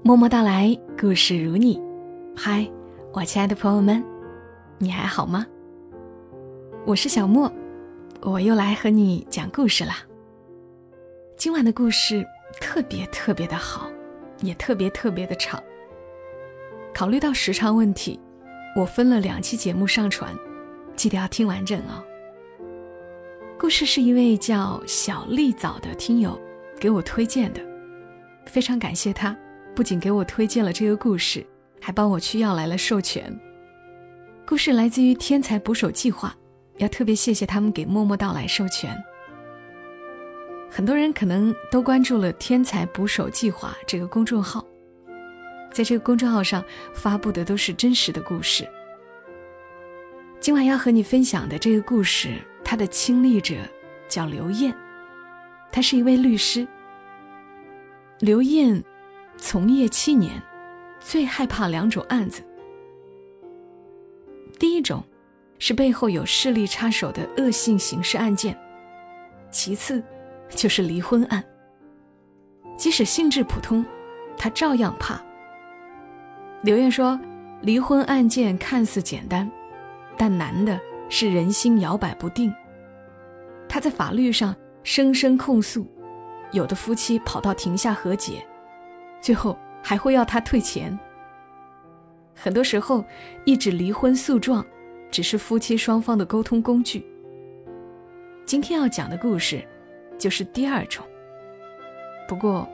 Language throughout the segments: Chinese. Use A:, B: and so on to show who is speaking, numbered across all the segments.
A: 默默到来，故事如你。嗨，我亲爱的朋友们，你还好吗？我是小莫，我又来和你讲故事啦。今晚的故事特别特别的好，也特别特别的长。考虑到时长问题，我分了两期节目上传，记得要听完整哦。故事是一位叫小丽枣的听友给我推荐的，非常感谢他。不仅给我推荐了这个故事，还帮我去要来了授权。故事来自于天才捕手计划，要特别谢谢他们给默默到来授权。很多人可能都关注了“天才捕手计划”这个公众号，在这个公众号上发布的都是真实的故事。今晚要和你分享的这个故事，它的亲历者叫刘艳，她是一位律师。刘艳。从业七年，最害怕两种案子。第一种，是背后有势力插手的恶性刑事案件；其次，就是离婚案。即使性质普通，他照样怕。刘艳说：“离婚案件看似简单，但难的是人心摇摆不定。他在法律上声声控诉，有的夫妻跑到庭下和解。”最后还会要他退钱。很多时候，一纸离婚诉状只是夫妻双方的沟通工具。今天要讲的故事，就是第二种。不过，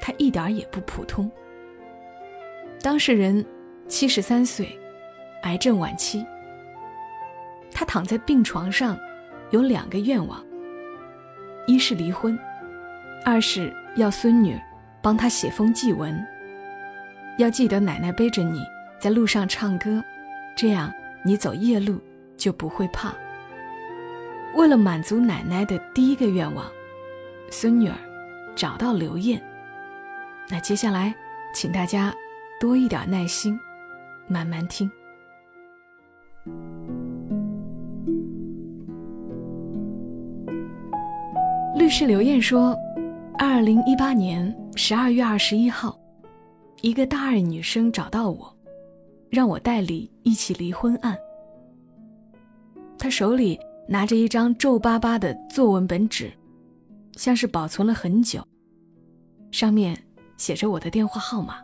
A: 他一点也不普通。当事人七十三岁，癌症晚期。他躺在病床上，有两个愿望：一是离婚，二是要孙女。帮他写封祭文，要记得奶奶背着你在路上唱歌，这样你走夜路就不会怕。为了满足奶奶的第一个愿望，孙女儿找到刘艳。那接下来，请大家多一点耐心，慢慢听。律师刘艳说：“二零一八年。”十二月二十一号，一个大二女生找到我，让我代理一起离婚案。她手里拿着一张皱巴巴的作文本纸，像是保存了很久，上面写着我的电话号码。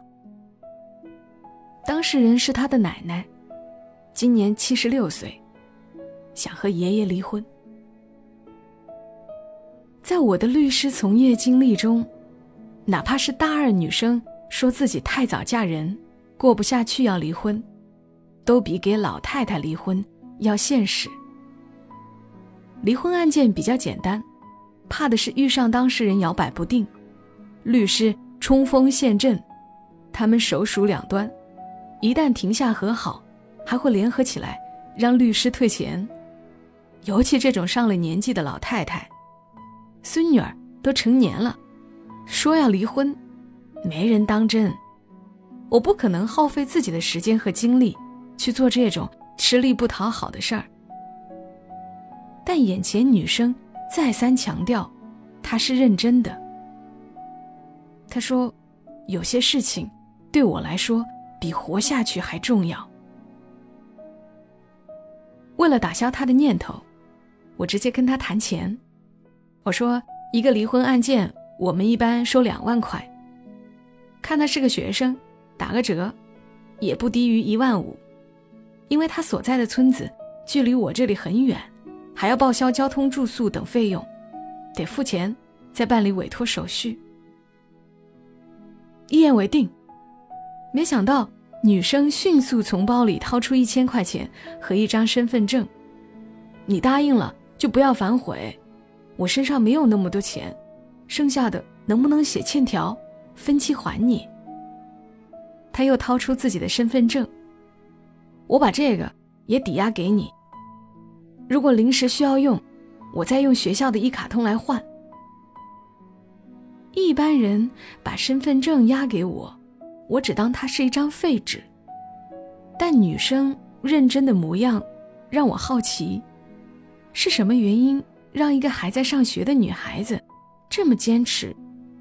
A: 当事人是她的奶奶，今年七十六岁，想和爷爷离婚。在我的律师从业经历中。哪怕是大二女生说自己太早嫁人，过不下去要离婚，都比给老太太离婚要现实。离婚案件比较简单，怕的是遇上当事人摇摆不定，律师冲锋陷阵，他们手鼠两端，一旦停下和好，还会联合起来让律师退钱。尤其这种上了年纪的老太太，孙女儿都成年了。说要离婚，没人当真。我不可能耗费自己的时间和精力去做这种吃力不讨好的事儿。但眼前女生再三强调，她是认真的。她说：“有些事情对我来说比活下去还重要。”为了打消她的念头，我直接跟她谈钱。我说：“一个离婚案件。”我们一般收两万块，看他是个学生，打个折，也不低于一万五。因为他所在的村子距离我这里很远，还要报销交通、住宿等费用，得付钱再办理委托手续。一言为定。没想到女生迅速从包里掏出一千块钱和一张身份证。你答应了就不要反悔，我身上没有那么多钱。剩下的能不能写欠条，分期还你？他又掏出自己的身份证，我把这个也抵押给你。如果临时需要用，我再用学校的一卡通来换。一般人把身份证押给我，我只当它是一张废纸。但女生认真的模样，让我好奇，是什么原因让一个还在上学的女孩子？这么坚持，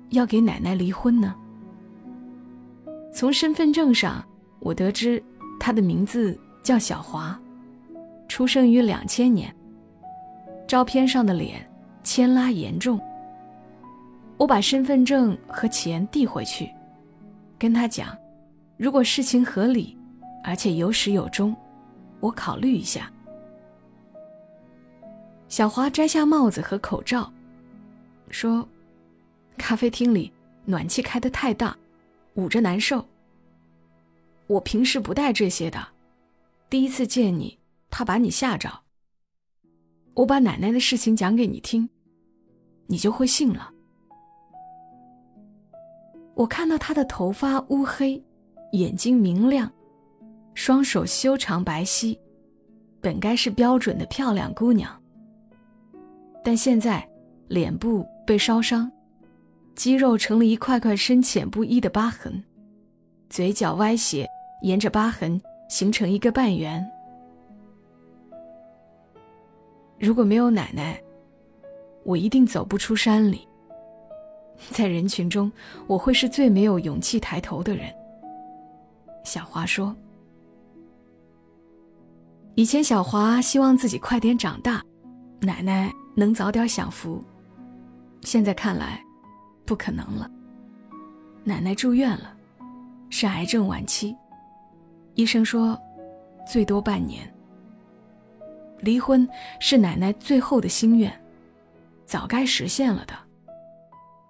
A: 要给奶奶离婚呢？从身份证上，我得知他的名字叫小华，出生于两千年。照片上的脸牵拉严重。我把身份证和钱递回去，跟他讲，如果事情合理，而且有始有终，我考虑一下。小华摘下帽子和口罩，说：“咖啡厅里暖气开得太大，捂着难受。我平时不带这些的，第一次见你，怕把你吓着。我把奶奶的事情讲给你听，你就会信了。”我看到她的头发乌黑，眼睛明亮，双手修长白皙，本该是标准的漂亮姑娘。但现在，脸部被烧伤，肌肉成了一块块深浅不一的疤痕，嘴角歪斜，沿着疤痕形成一个半圆。如果没有奶奶，我一定走不出山里。在人群中，我会是最没有勇气抬头的人。小华说：“以前小华希望自己快点长大，奶奶能早点享福。现在看来，不可能了。奶奶住院了，是癌症晚期，医生说最多半年。离婚是奶奶最后的心愿，早该实现了的。”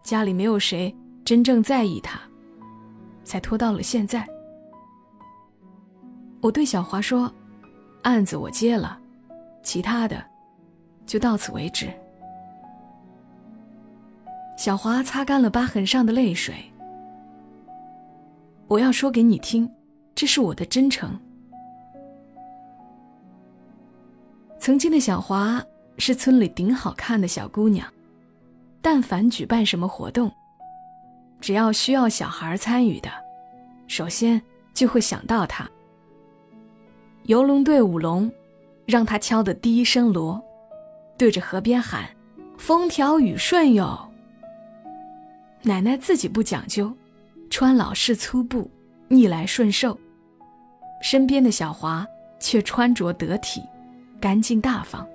A: 家里没有谁真正在意他，才拖到了现在。我对小华说：“案子我接了，其他的就到此为止。”小华擦干了疤痕上的泪水。我要说给你听，这是我的真诚。曾经的小华是村里顶好看的小姑娘。但凡举办什么活动，只要需要小孩参与的，首先就会想到他。游龙队舞龙，让他敲的第一声锣，对着河边喊：“风调雨顺哟。”奶奶自己不讲究，穿老式粗布，逆来顺受，身边的小华却穿着得体，干净大方。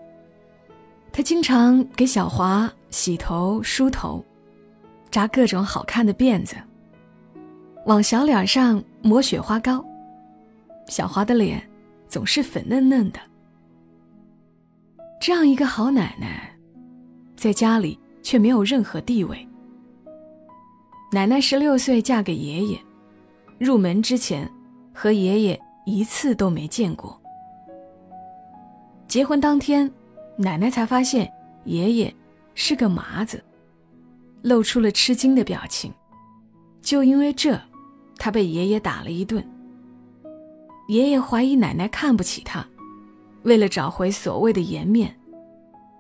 A: 他经常给小华洗头、梳头，扎各种好看的辫子，往小脸上抹雪花膏。小华的脸总是粉嫩嫩的。这样一个好奶奶，在家里却没有任何地位。奶奶十六岁嫁给爷爷，入门之前和爷爷一次都没见过。结婚当天。奶奶才发现爷爷是个麻子，露出了吃惊的表情。就因为这，他被爷爷打了一顿。爷爷怀疑奶奶看不起他，为了找回所谓的颜面，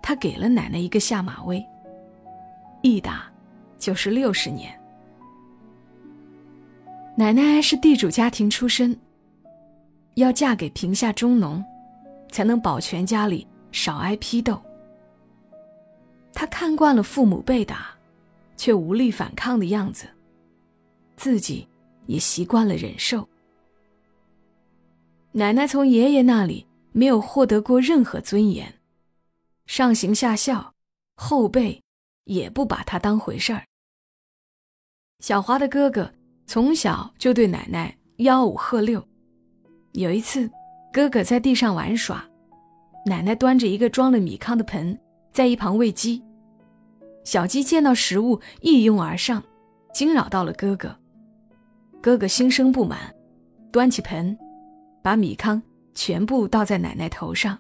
A: 他给了奶奶一个下马威。一打就是六十年。奶奶是地主家庭出身，要嫁给贫下中农，才能保全家里。少挨批斗。他看惯了父母被打，却无力反抗的样子，自己也习惯了忍受。奶奶从爷爷那里没有获得过任何尊严，上行下效，后辈也不把他当回事儿。小华的哥哥从小就对奶奶吆五喝六。有一次，哥哥在地上玩耍。奶奶端着一个装了米糠的盆，在一旁喂鸡。小鸡见到食物一拥而上，惊扰到了哥哥。哥哥心生不满，端起盆，把米糠全部倒在奶奶头上。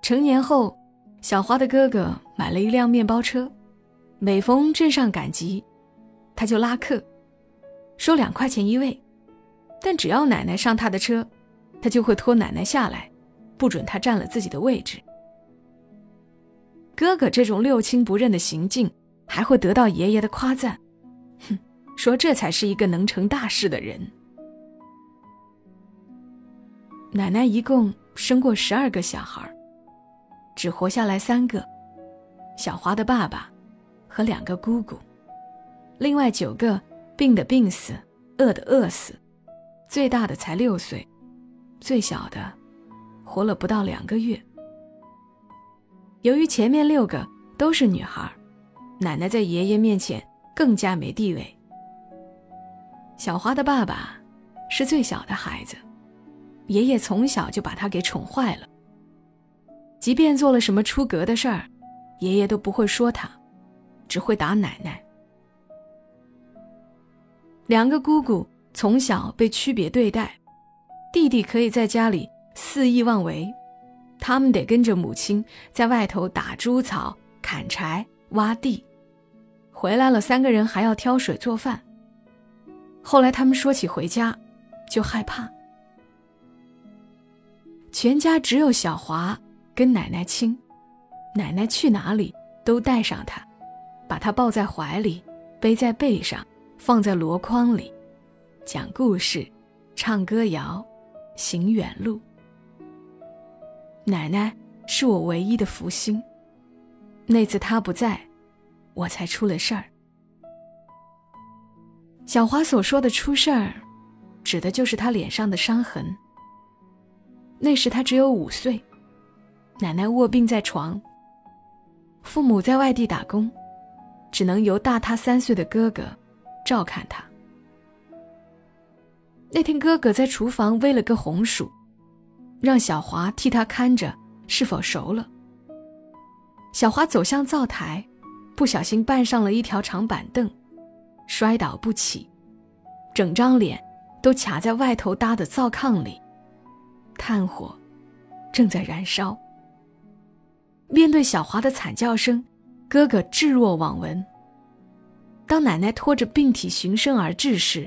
A: 成年后，小花的哥哥买了一辆面包车，每逢镇上赶集，他就拉客，收两块钱一位，但只要奶奶上他的车。他就会拖奶奶下来，不准他占了自己的位置。哥哥这种六亲不认的行径，还会得到爷爷的夸赞，哼，说这才是一个能成大事的人。奶奶一共生过十二个小孩，只活下来三个，小华的爸爸和两个姑姑，另外九个病的病死，饿的饿死，最大的才六岁，最小的活了不到两个月。由于前面六个都是女孩，奶奶在爷爷面前更加没地位。小花的爸爸是最小的孩子，爷爷从小就把他给宠坏了。即便做了什么出格的事儿，爷爷都不会说他，只会打奶奶。两个姑姑从小被区别对待，弟弟可以在家里肆意妄为，他们得跟着母亲在外头打猪草、砍柴、挖地，回来了三个人还要挑水做饭。后来他们说起回家，就害怕。全家只有小华跟奶奶亲，奶奶去哪里都带上他，把他抱在怀里，背在背上，放在箩筐里，讲故事，唱歌谣，行远路。奶奶是我唯一的福星。那次她不在，我才出了事儿。小华所说的出事儿，指的就是他脸上的伤痕。那时他只有五岁，奶奶卧病在床，父母在外地打工，只能由大他三岁的哥哥照看他。那天哥哥在厨房煨了个红薯，让小华替他看着是否熟了。小华走向灶台，不小心绊上了一条长板凳。摔倒不起，整张脸都卡在外头搭的灶炕里，炭火正在燃烧。面对小华的惨叫声，哥哥置若罔闻。当奶奶拖着病体循声而至时，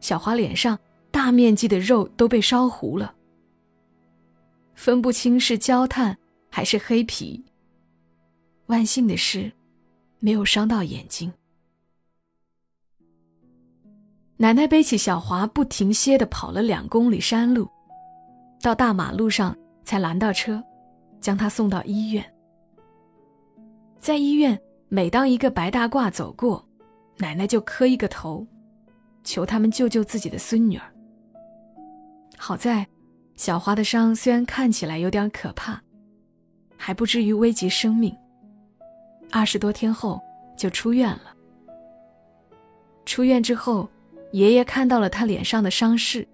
A: 小华脸上大面积的肉都被烧糊了，分不清是焦炭还是黑皮。万幸的是，没有伤到眼睛。奶奶背起小华，不停歇地跑了两公里山路，到大马路上才拦到车，将他送到医院。在医院，每当一个白大褂走过，奶奶就磕一个头，求他们救救自己的孙女儿。好在，小华的伤虽然看起来有点可怕，还不至于危及生命。二十多天后就出院了。出院之后。爷爷看到了他脸上的伤势，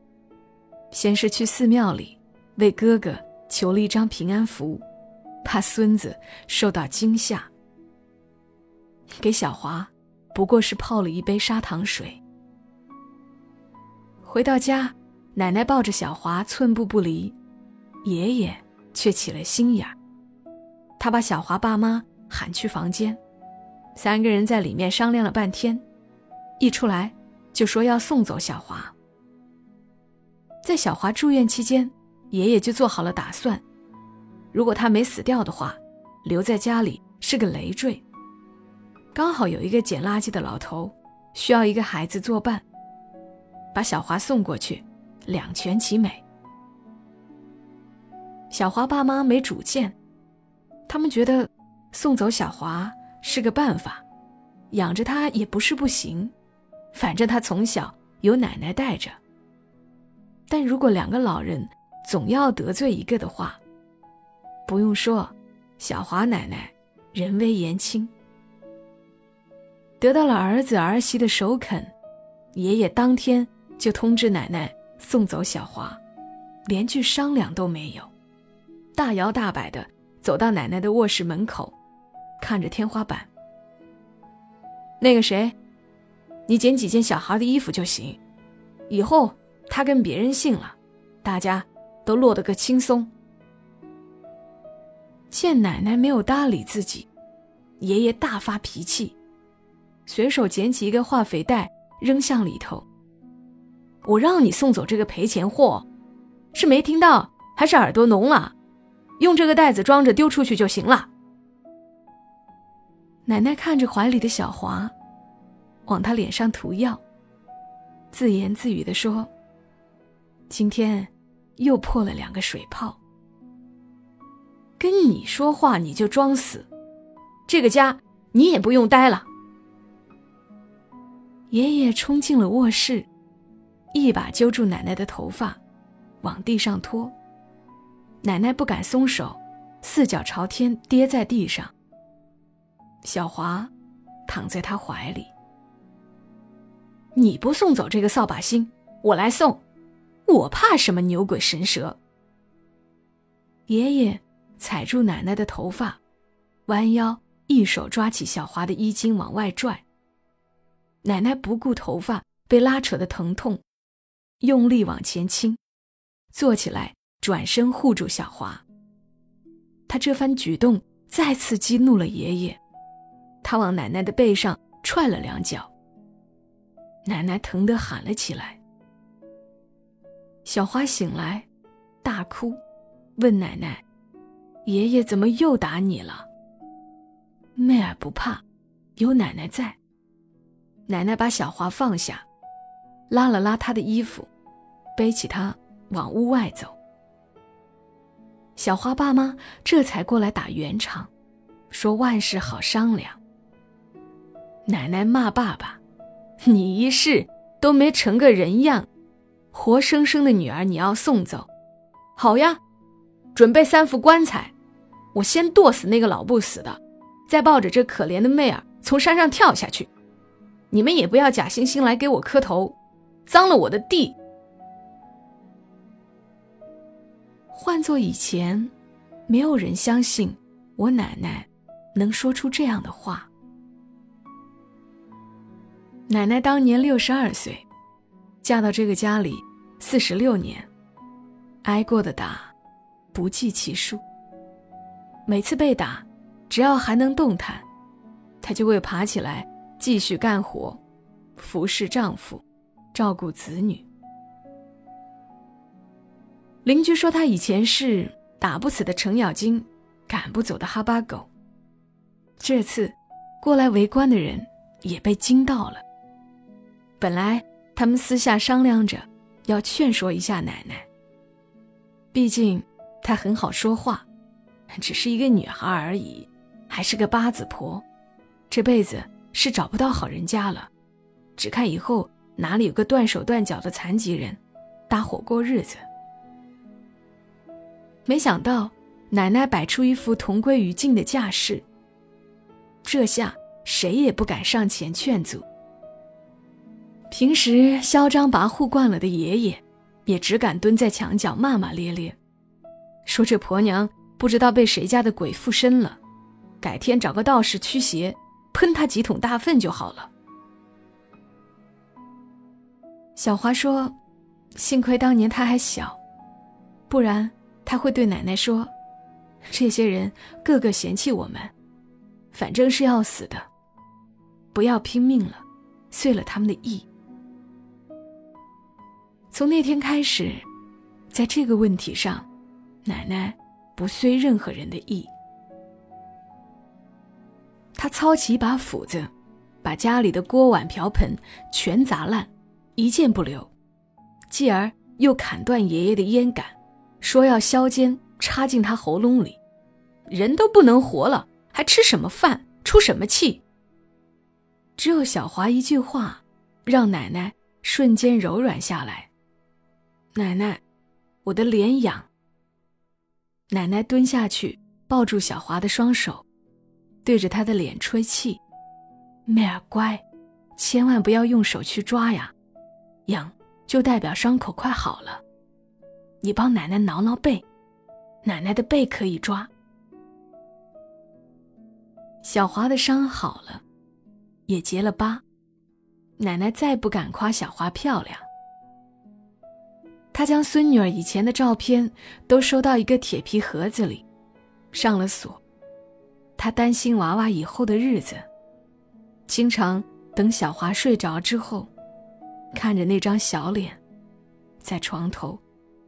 A: 先是去寺庙里为哥哥求了一张平安符，怕孙子受到惊吓。给小华，不过是泡了一杯砂糖水。回到家，奶奶抱着小华寸步不离，爷爷却起了心眼儿。他把小华爸妈喊去房间，三个人在里面商量了半天，一出来。就说要送走小华。在小华住院期间，爷爷就做好了打算：如果他没死掉的话，留在家里是个累赘。刚好有一个捡垃圾的老头需要一个孩子作伴，把小华送过去，两全其美。小华爸妈没主见，他们觉得送走小华是个办法，养着他也不是不行。反正他从小有奶奶带着。但如果两个老人总要得罪一个的话，不用说，小华奶奶人微言轻。得到了儿子儿媳的首肯，爷爷当天就通知奶奶送走小华，连句商量都没有，大摇大摆的走到奶奶的卧室门口，看着天花板。那个谁？你捡几件小孩的衣服就行，以后他跟别人姓了，大家都落得个轻松。见奶奶没有搭理自己，爷爷大发脾气，随手捡起一个化肥袋扔向里头。我让你送走这个赔钱货，是没听到还是耳朵聋了？用这个袋子装着丢出去就行了。奶奶看着怀里的小华。往他脸上涂药，自言自语的说：“今天又破了两个水泡。跟你说话你就装死，这个家你也不用待了。”爷爷冲进了卧室，一把揪住奶奶的头发，往地上拖。奶奶不敢松手，四脚朝天跌在地上。小华躺在他怀里。你不送走这个扫把星，我来送。我怕什么牛鬼神蛇？爷爷踩住奶奶的头发，弯腰一手抓起小华的衣襟往外拽。奶奶不顾头发被拉扯的疼痛，用力往前倾，坐起来。转身护住小华。他这番举动再次激怒了爷爷，他往奶奶的背上踹了两脚。奶奶疼得喊了起来。小花醒来，大哭，问奶奶：“爷爷怎么又打你了？”妹儿不怕，有奶奶在。奶奶把小花放下，拉了拉她的衣服，背起她往屋外走。小花爸妈这才过来打圆场，说万事好商量。奶奶骂爸爸：“你一世都没成个人样，活生生的女儿你要送走？好呀，准备三副棺材，我先剁死那个老不死的，再抱着这可怜的妹儿从山上跳下去。你们也不要假惺惺来给我磕头，脏了我的地。”换做以前，没有人相信我奶奶能说出这样的话。奶奶当年六十二岁，嫁到这个家里四十六年，挨过的打不计其数。每次被打，只要还能动弹，她就会爬起来继续干活，服侍丈夫，照顾子女。邻居说，他以前是打不死的程咬金，赶不走的哈巴狗。这次过来围观的人也被惊到了。本来他们私下商量着要劝说一下奶奶，毕竟她很好说话，只是一个女孩而已，还是个八字婆，这辈子是找不到好人家了，只看以后哪里有个断手断脚的残疾人搭伙过日子。没想到，奶奶摆出一副同归于尽的架势。这下谁也不敢上前劝阻。平时嚣张跋扈惯了的爷爷，也只敢蹲在墙角骂骂咧咧，说这婆娘不知道被谁家的鬼附身了，改天找个道士驱邪，喷他几桶大粪就好了。小华说：“幸亏当年他还小，不然……”他会对奶奶说：“这些人个个嫌弃我们，反正是要死的，不要拼命了，遂了他们的意。”从那天开始，在这个问题上，奶奶不遂任何人的意。他操起一把斧子，把家里的锅碗瓢盆全砸烂，一件不留，继而又砍断爷爷的烟杆。说要削尖插进他喉咙里，人都不能活了，还吃什么饭，出什么气？只有小华一句话，让奶奶瞬间柔软下来。奶奶，我的脸痒。奶奶蹲下去抱住小华的双手，对着他的脸吹气：“妹儿乖，千万不要用手去抓呀，痒就代表伤口快好了。”你帮奶奶挠挠背，奶奶的背可以抓。小华的伤好了，也结了疤，奶奶再不敢夸小华漂亮。她将孙女儿以前的照片都收到一个铁皮盒子里，上了锁。她担心娃娃以后的日子，经常等小华睡着之后，看着那张小脸，在床头。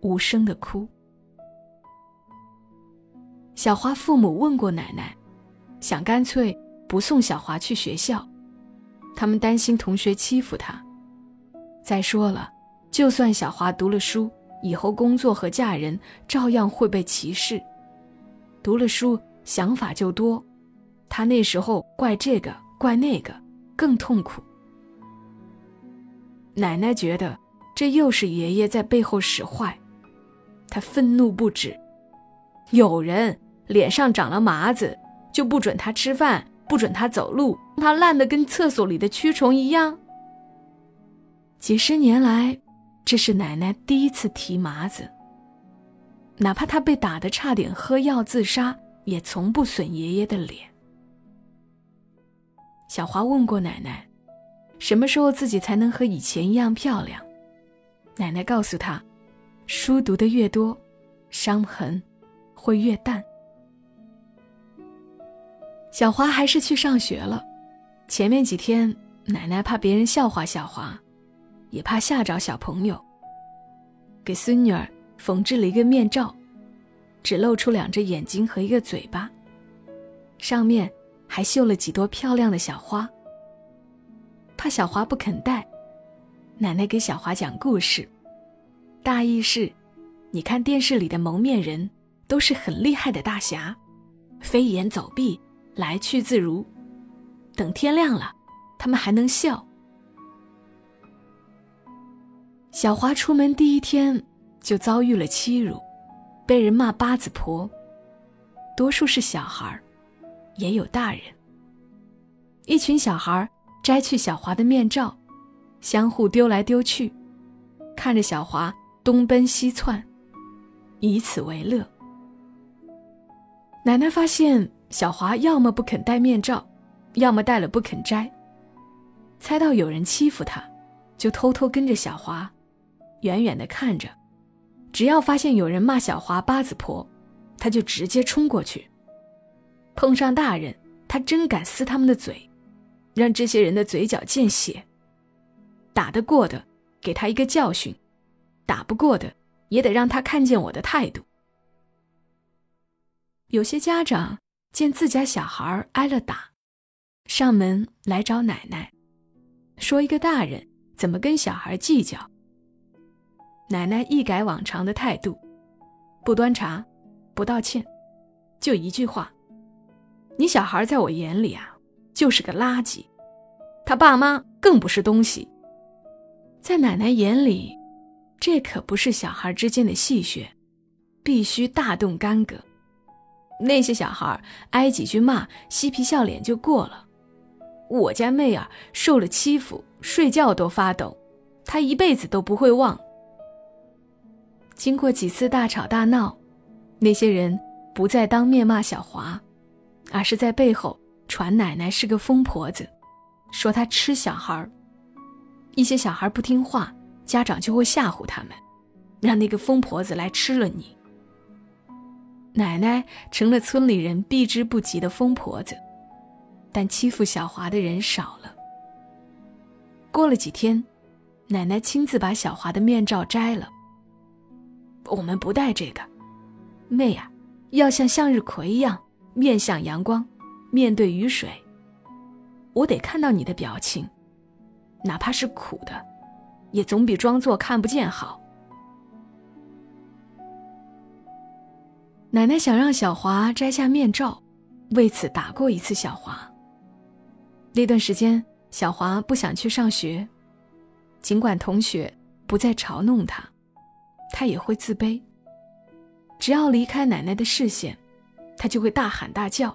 A: 无声的哭。小华父母问过奶奶，想干脆不送小华去学校，他们担心同学欺负他。再说了，就算小华读了书，以后工作和嫁人照样会被歧视。读了书，想法就多，他那时候怪这个怪那个，更痛苦。奶奶觉得这又是爷爷在背后使坏，她愤怒不止。有人脸上长了麻子，就不准他吃饭，不准他走路，他烂得跟厕所里的蛆虫一样。几十年来，这是奶奶第一次提麻子。哪怕他被打得差点喝药自杀，也从不损爷爷的脸。小华问过奶奶，什么时候自己才能和以前一样漂亮？奶奶告诉他，书读的越多，伤痕会越淡。小华还是去上学了。前面几天，奶奶怕别人笑话小华，也怕吓着小朋友，给孙女儿。缝制了一个面罩，只露出两只眼睛和一个嘴巴，上面还绣了几朵漂亮的小花。怕小华不肯戴，奶奶给小华讲故事，大意是：你看电视里的蒙面人都是很厉害的大侠，飞檐走壁，来去自如。等天亮了，他们还能笑。小华出门第一天。就遭遇了欺辱，被人骂八子婆。多数是小孩也有大人。一群小孩摘去小华的面罩，相互丢来丢去，看着小华东奔西窜，以此为乐。奶奶发现小华要么不肯戴面罩，要么戴了不肯摘，猜到有人欺负他，就偷偷跟着小华，远远的看着。只要发现有人骂小华八子婆，他就直接冲过去。碰上大人，他真敢撕他们的嘴，让这些人的嘴角见血。打得过的，给他一个教训；打不过的，也得让他看见我的态度。有些家长见自家小孩挨了打，上门来找奶奶，说一个大人怎么跟小孩计较。奶奶一改往常的态度，不端茶，不道歉，就一句话：“你小孩在我眼里啊，就是个垃圾，他爸妈更不是东西。”在奶奶眼里，这可不是小孩之间的戏谑，必须大动干戈。那些小孩挨几句骂，嬉皮笑脸就过了。我家妹儿受了欺负，睡觉都发抖，她一辈子都不会忘。经过几次大吵大闹，那些人不再当面骂小华，而是在背后传奶奶是个疯婆子，说她吃小孩一些小孩不听话，家长就会吓唬他们，让那个疯婆子来吃了你。奶奶成了村里人避之不及的疯婆子，但欺负小华的人少了。过了几天，奶奶亲自把小华的面罩摘了。我们不带这个，妹呀，要像向日葵一样面向阳光，面对雨水。我得看到你的表情，哪怕是苦的，也总比装作看不见好。奶奶想让小华摘下面罩，为此打过一次小华。那段时间，小华不想去上学，尽管同学不再嘲弄他。他也会自卑。只要离开奶奶的视线，他就会大喊大叫，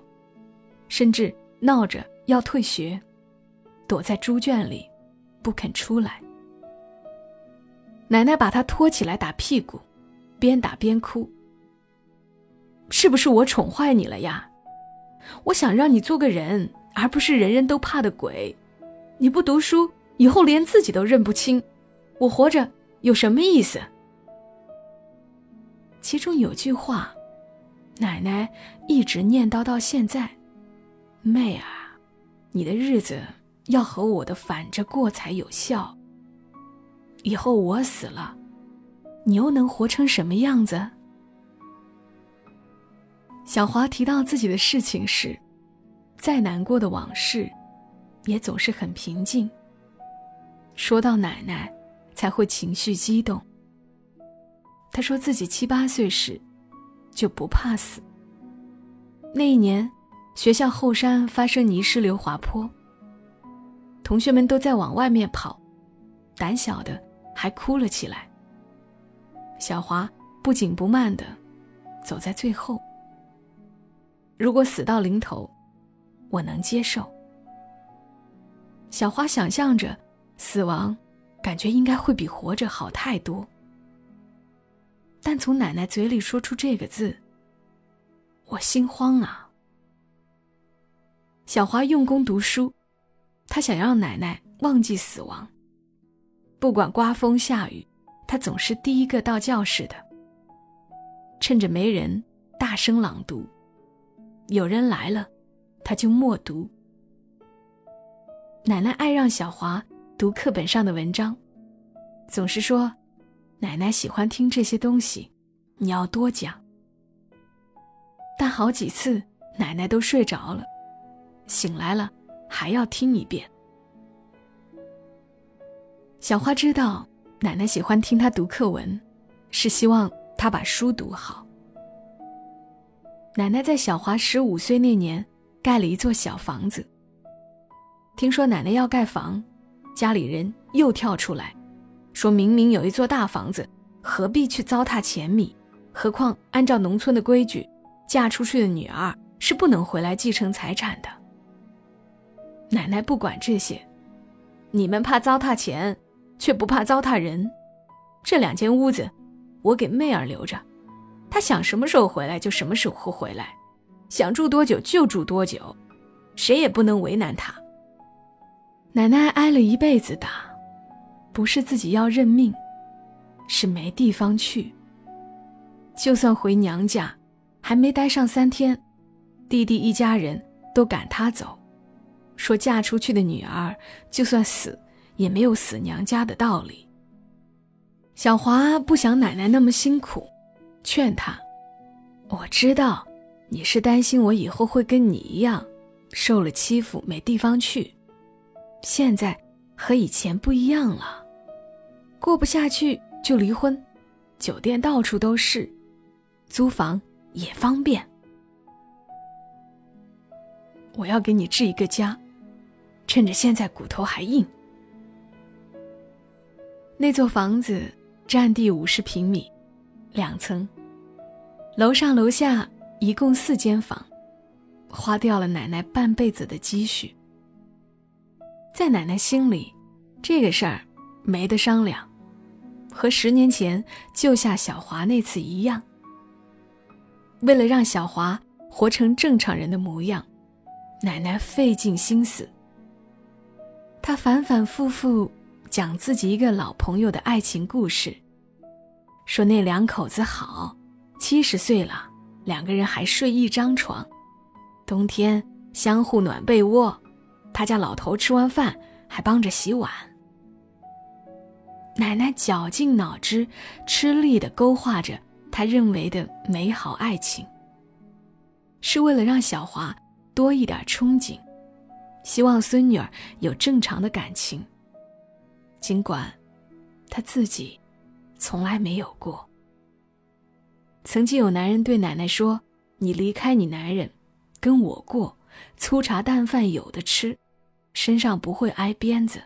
A: 甚至闹着要退学，躲在猪圈里，不肯出来。奶奶把他拖起来打屁股，边打边哭。是不是我宠坏你了呀？我想让你做个人，而不是人人都怕的鬼。你不读书，以后连自己都认不清，我活着有什么意思？其中有句话，奶奶一直念叨到现在：“妹啊，你的日子要和我的反着过才有效。以后我死了，你又能活成什么样子？”小华提到自己的事情时，再难过的往事，也总是很平静。说到奶奶，才会情绪激动。他说自己七八岁时，就不怕死。那一年，学校后山发生泥石流滑坡，同学们都在往外面跑，胆小的还哭了起来。小华不紧不慢的走在最后。如果死到临头，我能接受。小花想象着死亡，感觉应该会比活着好太多。但从奶奶嘴里说出这个字，我心慌啊。小华用功读书，他想让奶奶忘记死亡。不管刮风下雨，他总是第一个到教室的。趁着没人，大声朗读。有人来了，他就默读。奶奶爱让小华读课本上的文章，总是说：“奶奶喜欢听这些东西，你要多讲。”但好几次奶奶都睡着了，醒来了还要听一遍。小花知道奶奶喜欢听她读课文，是希望她把书读好。奶奶在小华十五岁那年盖了一座小房子。听说奶奶要盖房，家里人又跳出来，说明明有一座大房子，何必去糟蹋钱米？何况按照农村的规矩，嫁出去的女儿是不能回来继承财产的。奶奶不管这些，你们怕糟蹋钱，却不怕糟蹋人。这两间屋子，我给妹儿留着。她想什么时候回来就什么时候回来，想住多久就住多久，谁也不能为难她。奶奶挨了一辈子打，不是自己要认命，是没地方去。就算回娘家，还没待上三天，弟弟一家人都赶她走，说嫁出去的女儿就算死，也没有死娘家的道理。小华不想奶奶那么辛苦。劝他：“我知道，你是担心我以后会跟你一样，受了欺负没地方去。现在和以前不一样了，过不下去就离婚，酒店到处都是，租房也方便。我要给你置一个家，趁着现在骨头还硬。那座房子占地五十平米。”两层，楼上楼下一共四间房，花掉了奶奶半辈子的积蓄。在奶奶心里，这个事儿没得商量，和十年前救下小华那次一样。为了让小华活成正常人的模样，奶奶费尽心思。她反反复复讲自己一个老朋友的爱情故事。说那两口子好，七十岁了，两个人还睡一张床，冬天相互暖被窝。他家老头吃完饭还帮着洗碗。奶奶绞尽脑汁，吃力的勾画着他认为的美好爱情，是为了让小华多一点憧憬，希望孙女儿有正常的感情。尽管他自己。从来没有过。曾经有男人对奶奶说：“你离开你男人，跟我过，粗茶淡饭有的吃，身上不会挨鞭子。”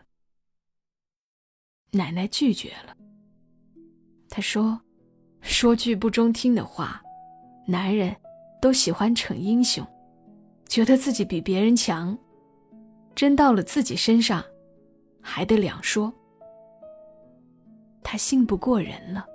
A: 奶奶拒绝了。她说：“说句不中听的话，男人都喜欢逞英雄，觉得自己比别人强，真到了自己身上，还得两说。”他信不过人了。